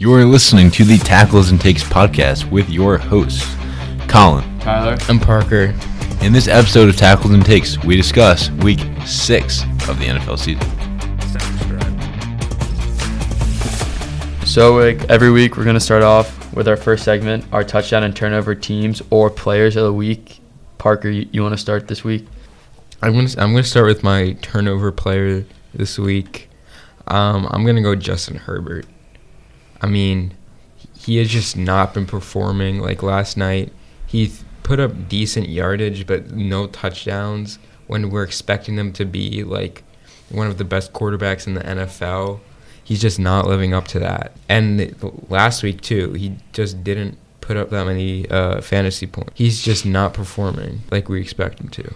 You're listening to the Tackles and Takes podcast with your hosts, Colin. Tyler. I'm Parker. In this episode of Tackles and Takes, we discuss week six of the NFL season. So, like every week, we're gonna start off with our first segment, our touchdown and turnover teams or players of the week. Parker, you, you want to start this week? I'm gonna I'm gonna start with my turnover player this week. Um, I'm gonna go Justin Herbert. I mean, he has just not been performing. Like last night, he th- put up decent yardage, but no touchdowns. When we're expecting him to be like one of the best quarterbacks in the NFL, he's just not living up to that. And last week too, he just didn't put up that many uh, fantasy points. He's just not performing like we expect him to.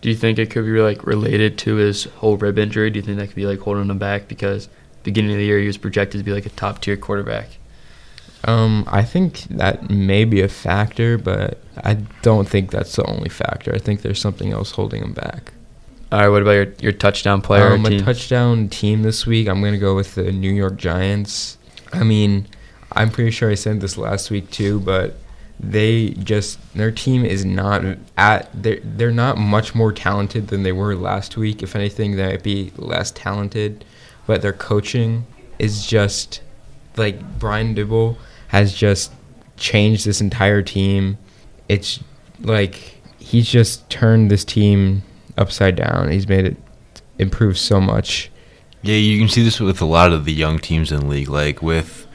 Do you think it could be like related to his whole rib injury? Do you think that could be like holding him back because beginning of the year he was projected to be like a top tier quarterback? Um, I think that may be a factor, but I don't think that's the only factor. I think there's something else holding him back. All right, what about your, your touchdown player? um, team? a touchdown team this week. I'm gonna go with the New York Giants. I mean, I'm pretty sure I said this last week too, but they just their team is not at they're they're not much more talented than they were last week. If anything, they might be less talented, but their coaching is just like Brian Daboll has just changed this entire team. It's like he's just turned this team upside down. He's made it improve so much. Yeah, you can see this with a lot of the young teams in the league, like with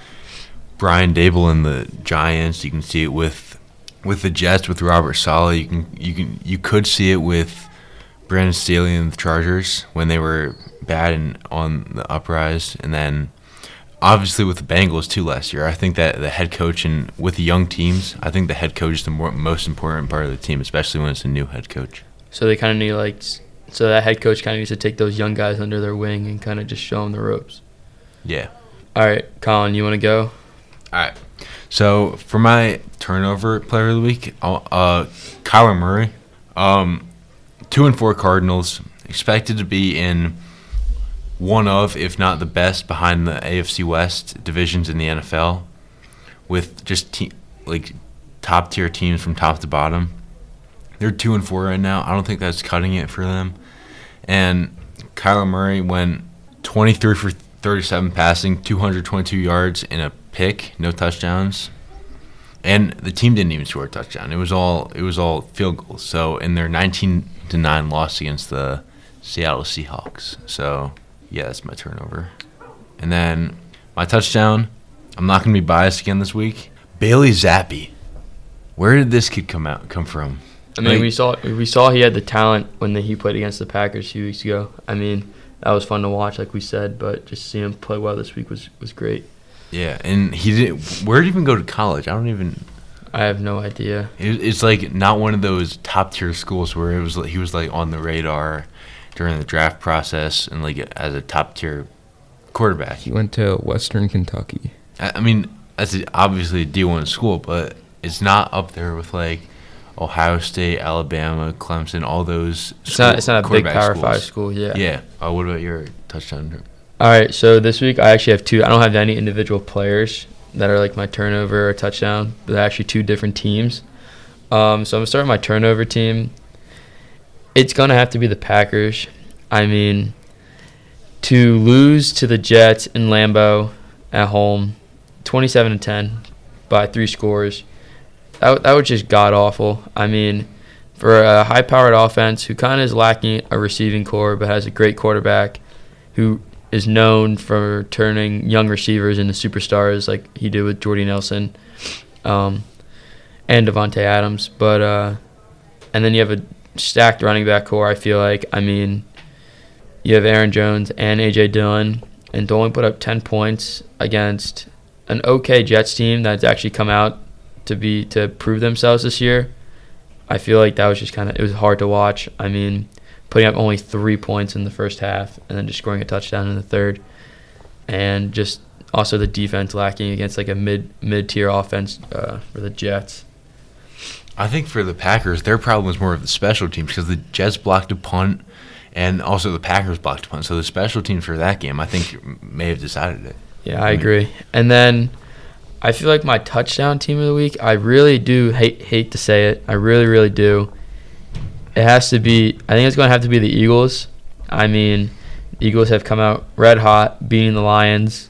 Brian Daboll and the Giants. You can see it with with the Jets with Robert Saleh. You can you can you could see it with Brandon Staley and the Chargers when they were bad and on the uprise, and then obviously with the Bengals too last year. I think that the head coach and with the young teams, I think the head coach is the more, most important part of the team, especially when it's a new head coach. So they kind of need like, so that head coach kind of needs to take those young guys under their wing and kind of just show them the ropes. Yeah. All right, Colin, you want to go? All right. So for my turnover player of the week, uh, Kyler Murray, um, two and four Cardinals, expected to be in one of, if not the best, behind the AFC West divisions in the NFL, with just te- like top tier teams from top to bottom. They're two and four right now. I don't think that's cutting it for them. And Kyler Murray went 23 for 37 passing, 222 yards, and a pick, no touchdowns. And the team didn't even score a touchdown. It was all it was all field goals. So in their 19 to 9 loss against the Seattle Seahawks. So yeah, that's my turnover. And then my touchdown. I'm not gonna be biased again this week. Bailey Zappe. Where did this kid come out come from? I mean, Like- we saw we saw he had the talent when the, he played against the Packers a few weeks ago. I mean, that was fun to watch, like we said. But just seeing him play well this week was was great. Yeah, and he did. Where did he even go to college? I don't even. I have no idea. It, it's like not one of those top tier schools where it was like, he was like on the radar during the draft process and like as a top tier quarterback. He went to Western Kentucky. I, I mean, that's a, obviously a D one school, but it's not up there with like Ohio State, Alabama, Clemson, all those. It's not it's not a big Power schools. Five school. Yeah. Yeah. Uh, what about your touchdown? All right. So this week I actually have two. I don't have any individual players that are like my turnover or touchdown, they're actually two different teams. Um, so I'm gonna start my turnover team. It's gonna have to be the Packers. I mean, to lose to the Jets in Lambeau at home, 27 to 10 by three scores. That, that was just god awful. I mean, for a high powered offense who kind of is lacking a receiving corps but has a great quarterback who is known for turning young receivers into superstars like he did with Jordy Nelson um, and Davante Adams. But, uh, and then you have a stacked running back corps, I feel like. I mean, you have Aaron Jones and A.J. Dillon, and only put up 10 points against an okay Jets team that's actually come out to be to prove themselves this year. I feel like that was just kind of it was hard to watch. I mean, putting up only three points in the first half and then just scoring a touchdown in the third, and just also the defense lacking against like a mid mid tier offense uh, for the Jets. I think for the Packers, their problem was more of the special teams because the Jets blocked a punt, and also the Packers blocked a punt. So the special teams for that game, I think, may have decided it. Yeah, I agree. And then I feel like my touchdown team of the week. I really do hate hate to say it. I really really do. It has to be. I think it's going to have to be the Eagles. I mean, Eagles have come out red hot, beating the Lions,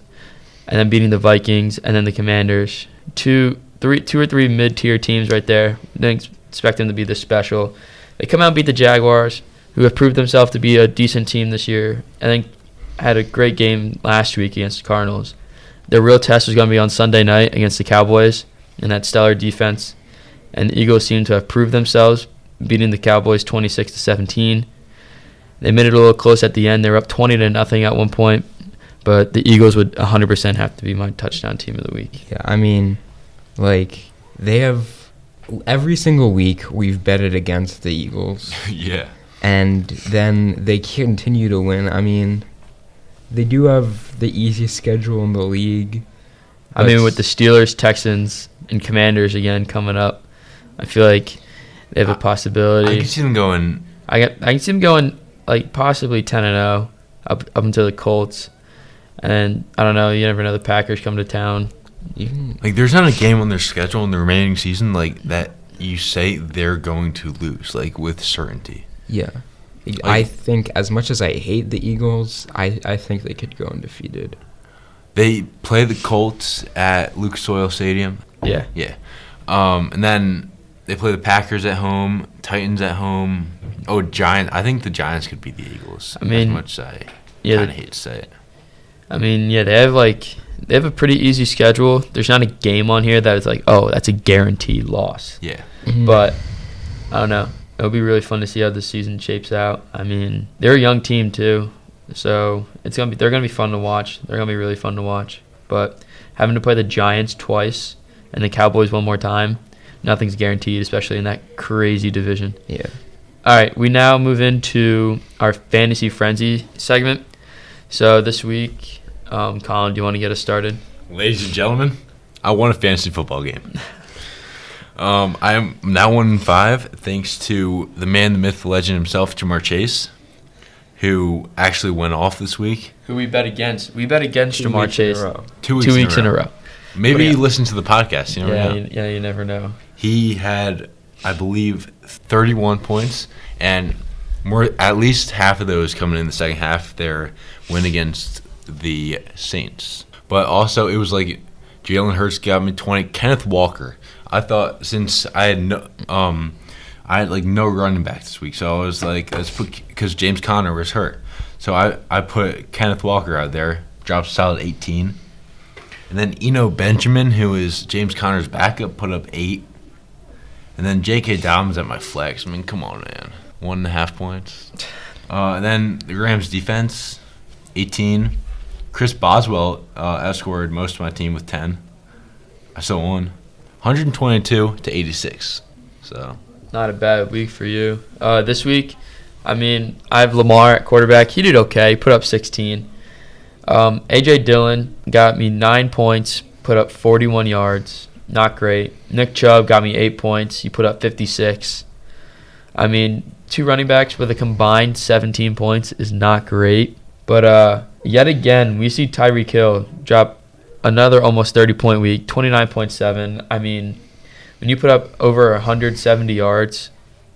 and then beating the Vikings, and then the Commanders. Two, three, two or three mid-tier teams right there. Didn't expect them to be this special. They come out and beat the Jaguars, who have proved themselves to be a decent team this year. I think had a great game last week against the Cardinals. Their real test was going to be on Sunday night against the Cowboys and that stellar defense. And the Eagles seem to have proved themselves, beating the Cowboys 26 to 17. They made it a little close at the end. They were up 20 to nothing at one point, but the Eagles would 100% have to be my touchdown team of the week. Yeah, I mean, like they have every single week we've betted against the Eagles, yeah. and then they continue to win. I mean, they do have the easiest schedule in the league. I mean, with the Steelers, Texans, and Commanders again coming up, I feel like they have a I- possibility. I can see them going. I get I can see them going like possibly ten and zero up up until the Colts, and I don't know. You never know. The Packers come to town. even Like, there's not a game on their schedule in the remaining season like that you say they're going to lose, like with certainty. yeah. I think as much as I hate the Eagles, I, I think they could go undefeated. They play the Colts at Lucas Oil Stadium. Yeah, Yeah. Um, and then they play the Packers at home, Titans at home. Oh, Giants. I think the Giants could beat the Eagles. I mean, as much as I yeah. kind of hate to say it. I mean, yeah, they have like they have a pretty easy schedule. There's not a game on here that is like, oh, that's a guaranteed loss. Yeah. Mm-hmm. But I don't know. It'll be really fun to see how this season shapes out. I mean, they're a young team too, so it's gonna be they're gonna be fun to watch. They're gonna be really fun to watch. But having to play the Giants twice and the Cowboys one more time, nothing's guaranteed, especially in that crazy division. yeah. All right, we now move into our fantasy frenzy segment. So this week, um, Colin, do you want to get us started? Ladies and gentlemen, I won a fantasy football game. Um, I am now one in five, thanks to the man, the myth, the legend himself, Ja'Marr Chase, who actually went off this week. Who we bet against? We bet against Two Ja'Marr weeks in a Chase row. Two weeks, two weeks in a row. Maybe Yeah. he listened to the podcast. You never yeah, know. you, yeah, you never know. He had, I believe, 31 points, and more at least half of those coming in the second half. Their win against the Saints, but also it was like Jalen Hurts got me 20. Kenneth Walker. I thought since I had no, um, I had like no running back this week, so I was like, let's put because James Conner was hurt, so I I put Kenneth Walker out there, dropped solid 18. And then Eno Benjamin, who is James Conner's backup, put up eight. And then J.K. Dobbins at my flex. I mean, come on, man. One and a half points. Uh, and then the Rams defense, 18. Chris Boswell uh, outscored most of my team with 10. I still won. 122 to 86. So, Not a bad week for you. Uh, this week, I mean, I have Lamar at quarterback. He did okay. He put up 16. Um, AJ Dillon got me nine points, put up 41 yards. Not great. Nick Chubb got me eight points. He put up 56. I mean, two running backs with a combined 17 points is not great. But uh, yet again, we see Tyreek Hill drop another almost 30 point week, 29.7. I mean, when you put up over 170 yards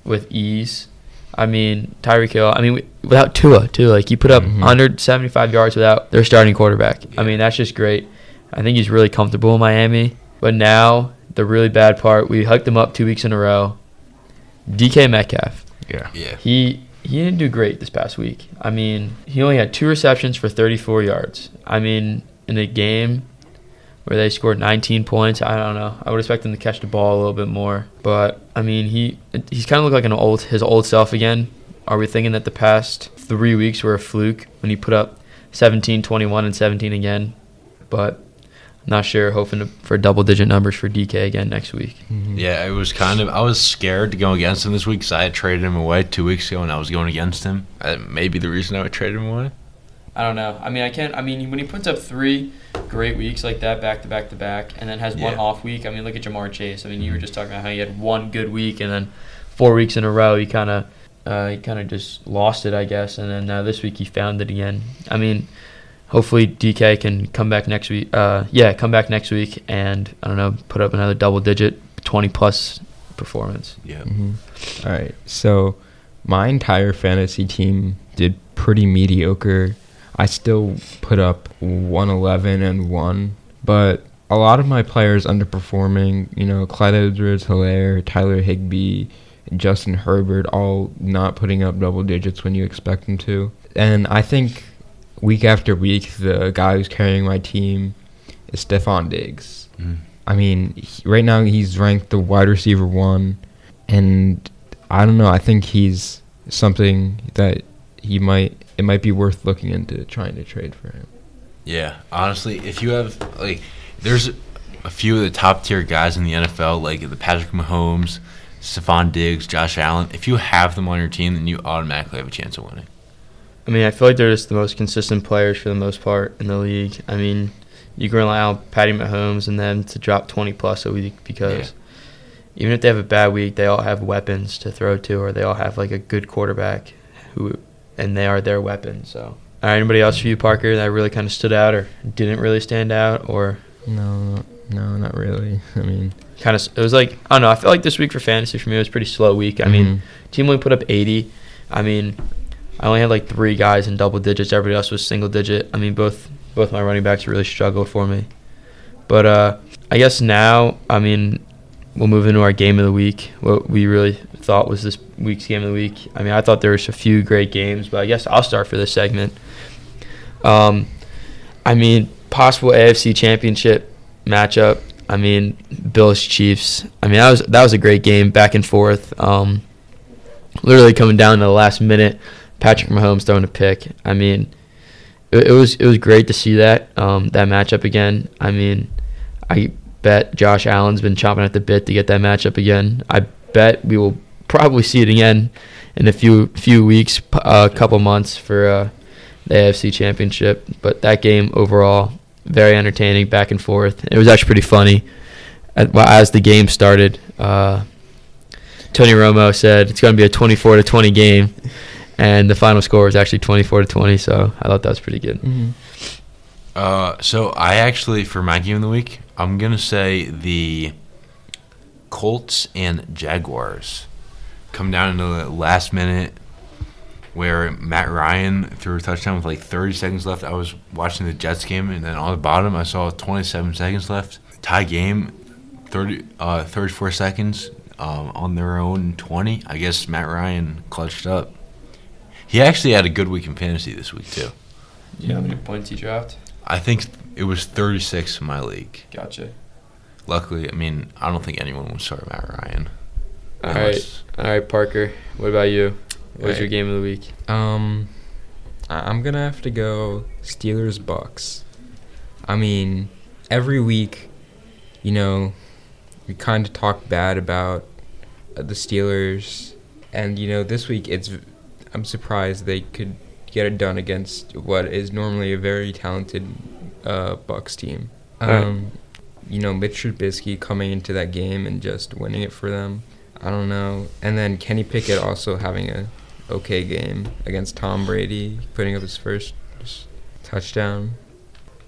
with ease, I mean Tyreek Hill. I mean without Tua too. Like you put up Mhm. 175 yards without their starting quarterback. I mean that's just great. I think he's really comfortable in Miami. But now the really bad part, we hyped him up two weeks in a row. DK Metcalf. Yeah. yeah. He he didn't do great this past week. I mean, he only had two receptions for 34 yards. I mean, in a game where they scored 19 points, I don't know. I would expect him to catch the ball a little bit more. But I mean, he he's kind of looked like an old his old self again. Are we thinking that the past three weeks were a fluke when he put up 17, 21, and 17 again? But I'm not sure. Hoping to, for double digit numbers for DK again next week. Mhm. Yeah, it was kind of. I was scared to go against him this week because I had traded him away two weeks ago and I was going against him. Uh, maybe the reason I would trade him away. I don't know. I mean, I can't. I mean, when he puts up three great weeks like that, back to back to back, and then has one off week. I mean, look at Ja'Marr Chase. I mean, you were just talking about how he had one good week, and then four weeks in a row, he kind of, uh, he kind of just lost it, I guess. And then uh, this week he found it again. I mean, hopefully DK can come back next week. Uh, yeah, come back next week and I don't know, put up another double digit, 20 plus performance. Yeah. hmm All right. So my entire fantasy team did pretty mediocre. I still put up 111 and 1, but a lot of my players underperforming, you know, Clyde Edwards Helaire, Tyler Higbee, and Justin Herbert all not putting up double digits when you expect them to. And I think week after week, the guy who's carrying my team is Stefon Diggs. Mm. I mean, he, right now he's ranked the wide receiver one, and I don't know. I think he's something that he might. It might be worth looking into trying to trade for him. Yeah, honestly, if you have like, there's a few of the top tier guys in the NFL, like the Patrick Mahomes, Stefon Diggs, Josh Allen. If you have them on your team, then you automatically have a chance of winning. I mean, I feel like they're just the most consistent players for the most part in the league. I mean, you can rely on Patty Mahomes and them to drop 20 plus a week because even if they have a bad week, they all have weapons to throw to, or they all have like a good quarterback who, and they are their weapon. So, all right, anybody else for you, Parker, that really kind of stood out or didn't really stand out, or No, no, not really. I mean, kind of it was like I don't know. I feel like this week for fantasy for me was a pretty slow week. I mean, mhm. team only put up 80. I mean, I only had like three guys in double digits. Everybody else was single digit. I mean, both both my running backs really struggled for me. But uh, I guess now, I mean, we'll move into our game of the week. What we really thought was this week's game of the week. I mean, I thought there was a few great games, but I guess I'll start for this segment. Um, I mean, possible AFC Championship matchup. I mean, Bills Chiefs. I mean, that was that was a great game, back and forth. Um, literally coming down to the last minute. Patrick Mahomes throwing a pick. I mean, it, it was it was great to see that um, that matchup again. I mean, I bet Josh Allen's been chomping at the bit to get that matchup again. I bet we will probably see it again in a few few weeks, a uh, couple months for uh, the AFC Championship. But that game overall, very entertaining, back and forth. It was actually pretty funny. As the game started, uh, Tony Romo said it's going to be a 24 to 20 game, and the final score was actually 24 to 20. So I thought that was pretty good. Mhm. Uh, so I actually, for my game of the week, I'm gonna say the Colts and Jaguars come down to the last minute where Matt Ryan threw a touchdown with like 30 seconds left. I was watching the Jets game, and then on the bottom, I saw 27 seconds left. Tie game, 30, uh, 34 seconds um, on their own 20. I guess Matt Ryan clutched up. He actually had a good week in fantasy this week too. You know how many points he dropped? I think it was 36 in my league. Gotcha. Luckily, I mean, I don't think anyone would start Matt Ryan. All right, all right, Parker. What about you? What was your game of the week? Um, I- I'm gonna have to go Steelers Bucks. I mean, every week, you know, we kind of talk bad about uh, the Steelers, and you know, this week it's. I'm surprised they could get it done against what is normally a very talented uh, Bucks team. Right. Um, you know, Mitch Trubisky coming into that game and just winning it for them. I don't know, and then Kenny Pickett also having a okay game against Tom Brady, putting up his first touchdown.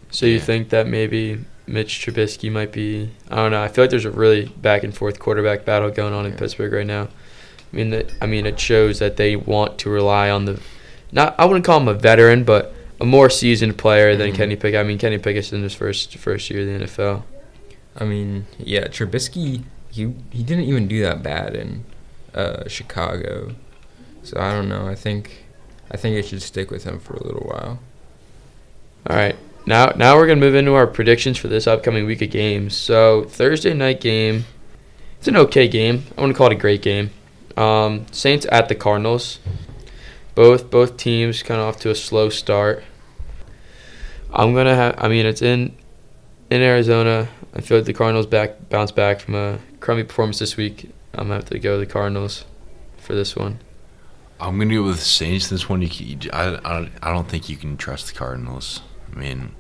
So you Yeah. think that maybe Mitch Trubisky might be? I don't know. I feel like there's a really back and forth quarterback battle going on in Pittsburgh right now. I mean, that I mean, it shows that they want to rely on the, not I wouldn't call him a veteran, but a more seasoned player than Mhm. Kenny Pickett. I mean, Kenny Pickett's in his first first year of the NFL. I mean, yeah, Trubisky, he he didn't even do that bad in uh, Chicago, so I don't know. I think I think I should stick with him for a little while. All right. Now, now we're gonna move into our predictions for this upcoming week of games. So Thursday night game, it's an okay game. I wouldn't call it a great game. Um, Saints at the Cardinals. Both both teams kind of off to a slow start. I'm gonna have. I mean, it's in in Arizona. I feel like the Cardinals back bounce back from a crummy performance this week. I'm gonna have to go the Cardinals for this one. I'm gonna go with the Saints. This one, you, can, I, I, I don't think you can trust the Cardinals. I mean,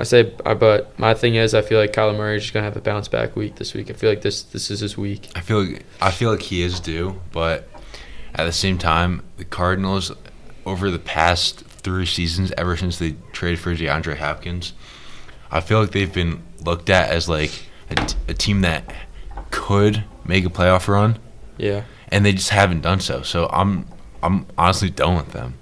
I say, but my thing is, I feel like Kyler Murray is just gonna have a bounce back week this week. I feel like this this is his week. I feel like I feel like he is due, but at the same time, the Cardinals over the past three seasons, ever since they traded for DeAndre Hopkins, I feel like they've been looked at as like a team that could make a playoff run, Yeah. and they just haven't done so. So I'm I'm honestly done with them.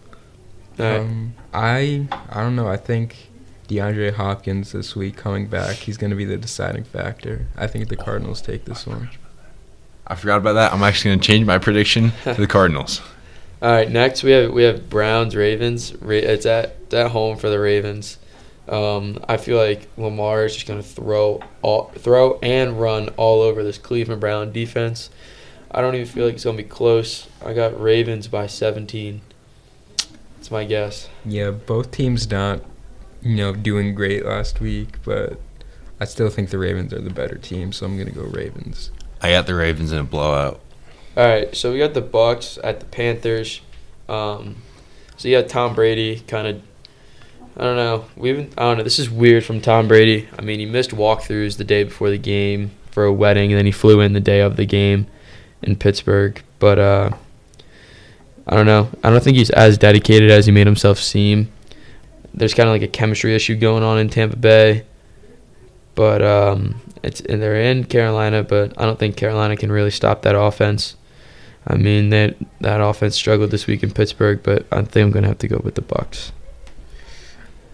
Um, I I don't know. I think DeAndre Hopkins this week coming back, he's going to be the deciding factor. I think the Cardinals take this one. I forgot about that. I'm actually going to change my prediction to the Cardinals. All right, next we have we have Browns Ravens. It's at it's at home for the Ravens. Um, I feel like Lamar is just gonna throw all throw and run all over this Cleveland Brown defense. I don't even feel like it's gonna be close. I got Ravens by 17. That's my guess. Yeah, both teams not, you know, doing great last week, but I still think the Ravens are the better team, so I'm going to go Ravens. I got the Ravens in a blowout. All right, so we got the Bucks at the Panthers. Um, so you got Tom Brady, kind of. I don't know. We haven't. I don't know. This is weird from Tom Brady. I mean, he missed walkthroughs the day before the game for a wedding, and then he flew in the day of the game in Pittsburgh. But uh, I don't know. I don't think he's as dedicated as he made himself seem. There's kind of like a chemistry issue going on in Tampa Bay. But um, it's and they're in Carolina, but I don't think Carolina can really stop that offense. I mean that that offense struggled this week in Pittsburgh, but I think I'm gonna have to go with the Bucks.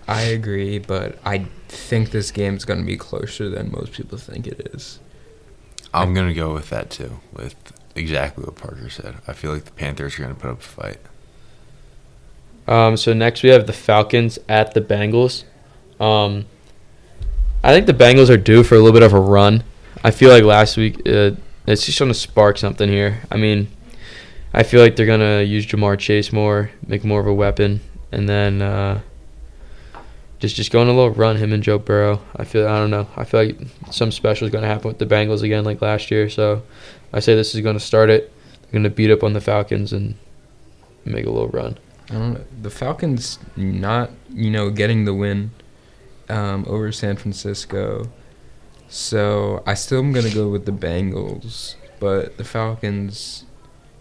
I agree, but I think this game's going to be closer than most people think it is. I'm going to go with that too, with exactly what Parker said. I feel like the Panthers are going to put up a fight. Um, so next we have the Falcons at the Bengals. Um, I think the Bengals are due for a little bit of a run. I feel like last week uh, it's just gonna spark something here. I mean, I feel like they're gonna use Ja'Marr Chase more, make more of a weapon, and then uh, just just go on a little run. Him and Joe Burrow. I feel I don't know. I feel like some special is gonna happen with the Bengals again, like last year. So I say this is gonna start it. They're gonna beat up on the Falcons and make a little run. I don't know. The Falcons not, you know, getting the win um, over San Francisco. So I still am going to go with the Bengals. But the Falcons,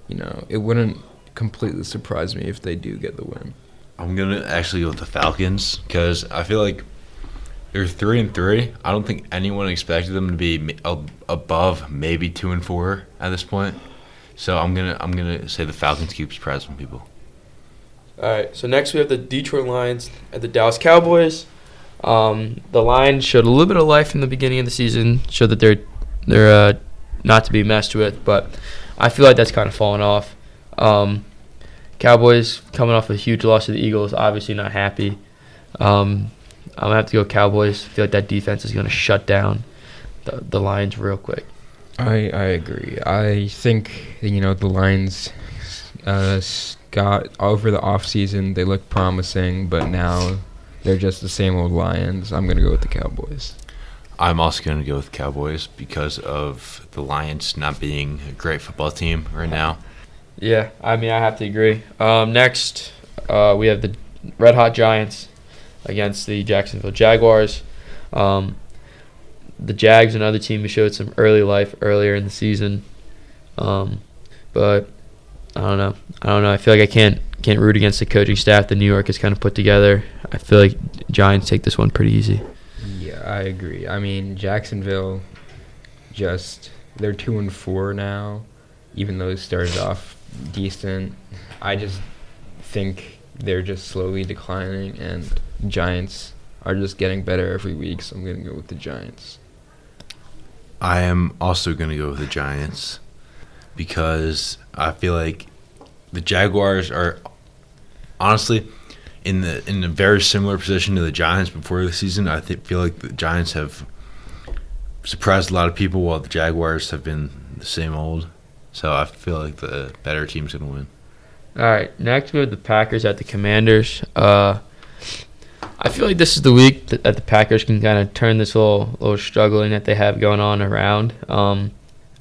you know, it wouldn't completely surprise me if they do get the win. I'm going to actually go with the Falcons because I feel like they're 3 and 3. I don't think anyone expected them to be above maybe 2 and 4 at this point. So I'm to I'm to say the Falcons keep surprising people. All right. So next we have the Detroit Lions at the Dallas Cowboys. Um, the Lions showed a little bit of life in the beginning of the season. Showed that they're they're uh, not to be messed with, but I feel like that's kind of fallen off. Um, Cowboys coming off a huge loss to the Eagles, obviously not happy. Um, I'm gonna have to go Cowboys. I feel like that defense is gonna shut down the, the Lions real quick. I I agree. I think you know the Lions uh, got over the offseason, They look promising, but now they're just the same old Lions. I'm gonna go with the Cowboys. I'm also going to go with Cowboys because of the Lions not being a great football team right now. Yeah, I mean I have to agree. Um, next, uh, we have the Red Hot Giants against the Jacksonville Jaguars. Um, the Jags, another team who showed some early life earlier in the season, um, but I don't know. I don't know. I feel like I can't can't root against the coaching staff that New York has kind of put together. I feel like Giants take this one pretty easy. Yeah, I agree. I mean, Jacksonville just they're 2 and 4 now even though it started off decent. I just think they're just slowly declining and Giants are just getting better every week, so I'm going to go with the Giants. I am also going to go with the Giants because I feel like the Jaguars are honestly in the in a very similar position to the Giants before the season. I th- feel like the Giants have surprised a lot of people while the Jaguars have been the same old. So I feel like the better team's going to win. All right, next we have the Packers at the Commanders. Uh, I feel like this is the week that, that the Packers can kind of turn this little little struggling that they have going on around. Um,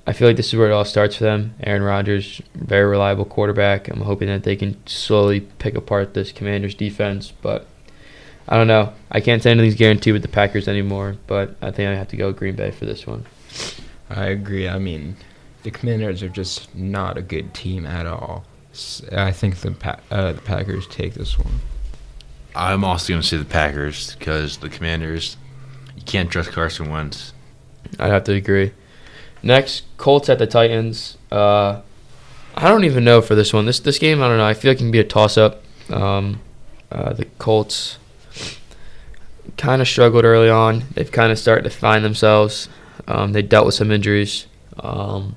I feel like this is where it all starts for them. Aaron Rodgers, very reliable quarterback. I'm hoping that they can slowly pick apart this Commanders defense, but I don't know. I can't say anything's guaranteed with the Packers anymore, but I think I have to go Green Bay for this one. I agree. I mean, the Commanders are just not a good team at all. I think the pa- uh, the Packers take this one. I'm also going to say the Packers because the Commanders, you can't trust Carson Wentz. I'd have to agree. Next, Colts at the Titans. Uh, I don't even know for this one. This this game, I don't know. I feel like it can be a toss up. Um, uh, the Colts kind of struggled early on. They've kind of started to find themselves. Um, they dealt with some injuries. Um,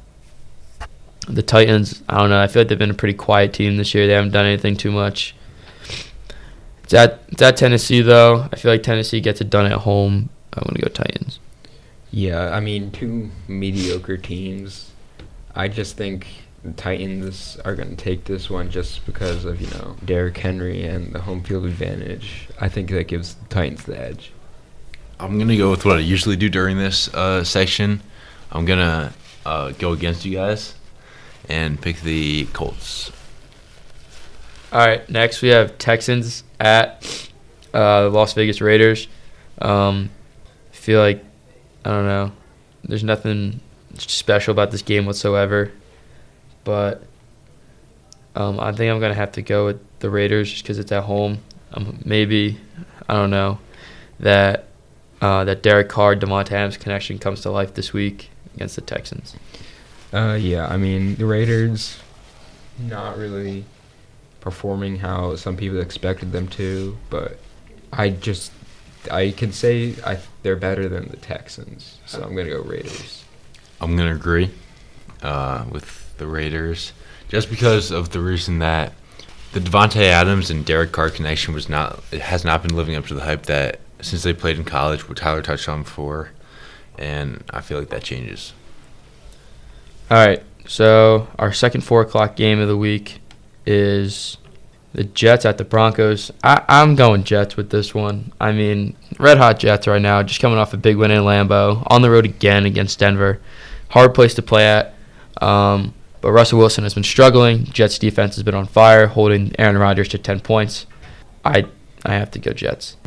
the Titans, I don't know. I feel like they've been a pretty quiet team this year. They haven't done anything too much. It's at, it's at Tennessee, though. I feel like Tennessee gets it done at home. I'm going to go Titans. Yeah, I mean, two mediocre teams. I just think the Titans are going to take this one just because of, you know, Derrick Henry and the home field advantage. I think that gives the Titans the edge. I'm going to go with what I usually do during this uh, section. I'm going to uh, go against you guys and pick the Colts. All right, next we have Texans at uh, Las Vegas Raiders. Um, I feel like I don't know. There's nothing special about this game whatsoever, but um, I think I'm gonna have to go with the Raiders just because it's at home. Um, maybe I don't know that uh, that Derek Carr Davante Adams connection comes to life this week against the Texans. Uh, yeah, I mean the Raiders, not really performing how some people expected them to, but I just I can say I they're better than the Texans, so I'm gonna go Raiders. I'm going to agree uh, with the Raiders just because of the reason that the Davante Adams and Derek Carr connection was not it has not been living up to the hype that since they played in college, what Tyler touched on before, and I feel like that changes. All right. So our second four o'clock game of the week is the Jets at the Broncos. I, I'm going Jets with this one. I mean, red hot Jets right now, just coming off a big win in Lambeau, on the road again against Denver. Hard place to play at. Um, but Russell Wilson has been struggling. Jets defense has been on fire, holding Aaron Rodgers to 10 points. I I have to go Jets.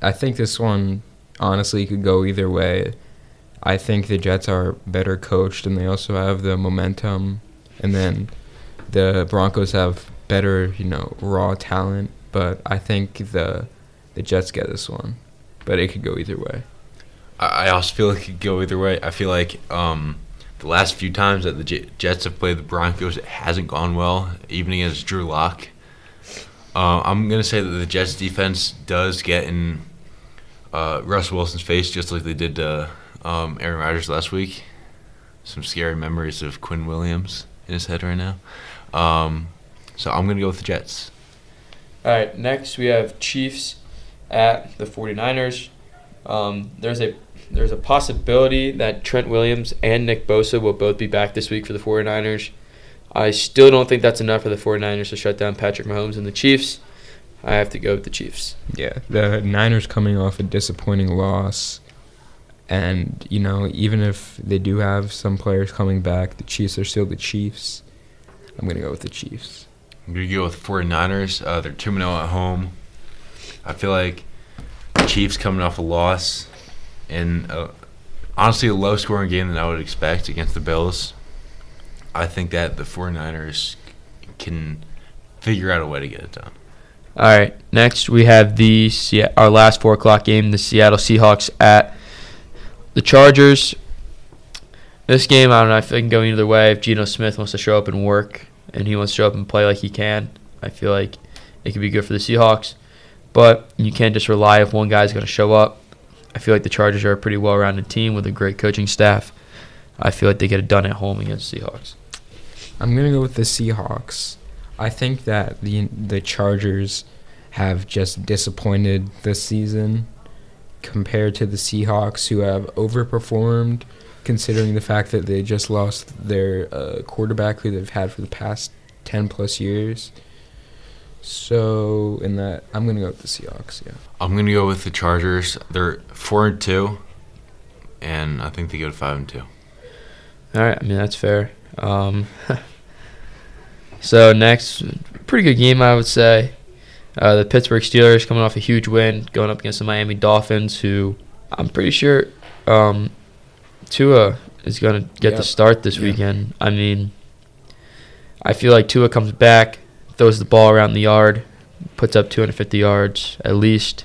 I think this one honestly could go either way. I think the Jets are better coached and they also have the momentum. And then the Broncos have better, you know, raw talent. But I think the the Jets get this one. But it could go either way. I also feel like it could go either way. I feel like um, the last few times that the Jets have played the Broncos, it hasn't gone well, even against Drew Lock. Uh, I'm gonna say that the Jets defense does get in uh, Russ Wilson's face, just like they did to um, Aaron Rodgers last week. Some scary memories of Quinn Williams in his head right now. Um, so I'm gonna go with the Jets. All right, next we have Chiefs at the 49ers. Um, there's a there's a possibility that Trent Williams and Nick Bosa will both be back this week for the 49ers. I still don't think that's enough for the 49ers to shut down Patrick Mahomes and the Chiefs. I have to go with the Chiefs. Yeah, the Niners coming off a disappointing loss. And, you know, even if they do have some players coming back, the Chiefs are still the Chiefs. I'm going to go with the Chiefs. I'm gonna go with 49ers. Uh, they're 2 0 at home. I feel like the Chiefs coming off a loss and uh, honestly a low scoring game than I would expect against the Bills. I think that the 49ers can figure out a way to get it done. All right, next we have the our last four o'clock game, the Seattle Seahawks at the Chargers. This game, I don't know. if it can go either way. If Geno Smith wants to show up and work, and he wants to show up and play like he can, I feel like it could be good for the Seahawks. But you can't just rely if one guy's going to show up. I feel like the Chargers are a pretty well-rounded team with a great coaching staff. I feel like they get it done at home against the Seahawks. I'm going to go with the Seahawks. I think that the the Chargers have just disappointed this season compared to the Seahawks, who have overperformed, considering the fact that they just lost their uh, quarterback, who they've had for the past ten plus years. So, in that, I'm gonna go with the Seahawks. Yeah. I'm gonna go with the Chargers. They're four and two, and I think they go to five and two. All right, I mean that's fair. Um, so next, pretty good game I would say. Uh, the Pittsburgh Steelers coming off a huge win, going up against the Miami Dolphins, who I'm pretty sure um, Tua is going to get the start this Yeah. weekend. I mean, I feel like Tua comes back, throws the ball around the yard, puts up 250 yards at least,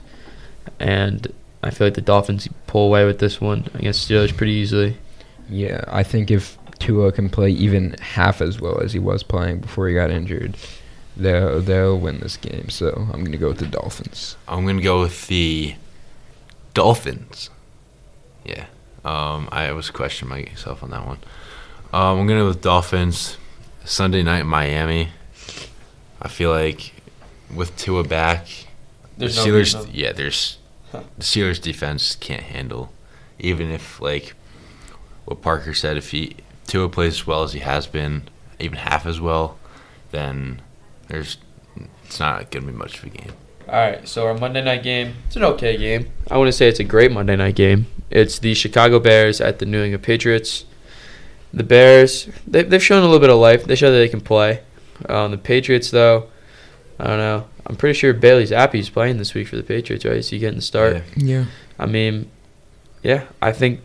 and I feel like the Dolphins pull away with this one against Steelers pretty easily. Yeah, I think if Tua can play even half as well as he was playing before he got injured, they'll they'll win this game. So I'm gonna go with the Dolphins. I'm gonna go with the Dolphins. Yeah. Um, I was questioning myself on that one. Um, I'm gonna go with Dolphins. Sunday night in Miami. I feel like with Tua back, There's the Steelers. them. yeah, there's Huh. the Steelers defense can't handle, even if like what Parker said, if he Tua plays as well as he has been, even half as well, then there's it's not gonna be much of a game. All right, so our Monday night game, it's an okay game. I wouldn't say it's a great Monday night game. It's the Chicago Bears at the New England Patriots. The Bears, they, they've shown a little bit of life. They show that they can play. Um, the Patriots, though, I don't know. I'm pretty sure Bailey Zappe's playing this week for the Patriots, right? Is he getting the start? Yeah. Yeah. I mean, yeah, I think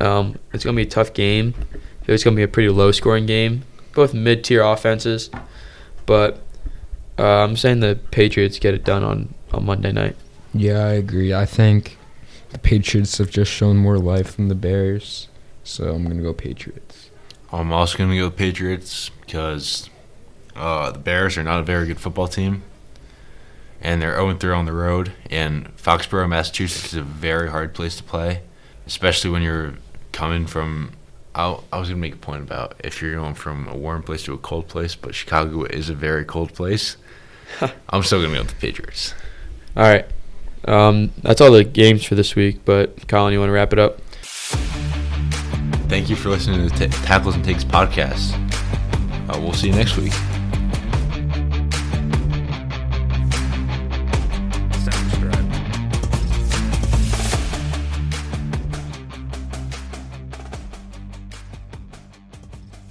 um, it's going to be a tough game. It's going to be a pretty low scoring game. Both mid tier offenses. But uh, I'm saying the Patriots get it done on, on Monday night. Yeah, I agree. I think the Patriots have just shown more life than the Bears, so I'm gonna go Patriots. I'm also going to go Patriots because uh, the Bears are not a very good football team. And they're 0 3 on the road. And Foxborough, Massachusetts is a very hard place to play, especially when you're coming from. I, I was going to make a point about if you're going from a warm place to a cold place, but Chicago is a very cold place. I'm still going to go with the Patriots. All right. Um, that's all the games for this week. But Colin, you want to wrap it up? Thank you for listening to the T- Tackles and Takes podcast. Uh, we'll see you next week.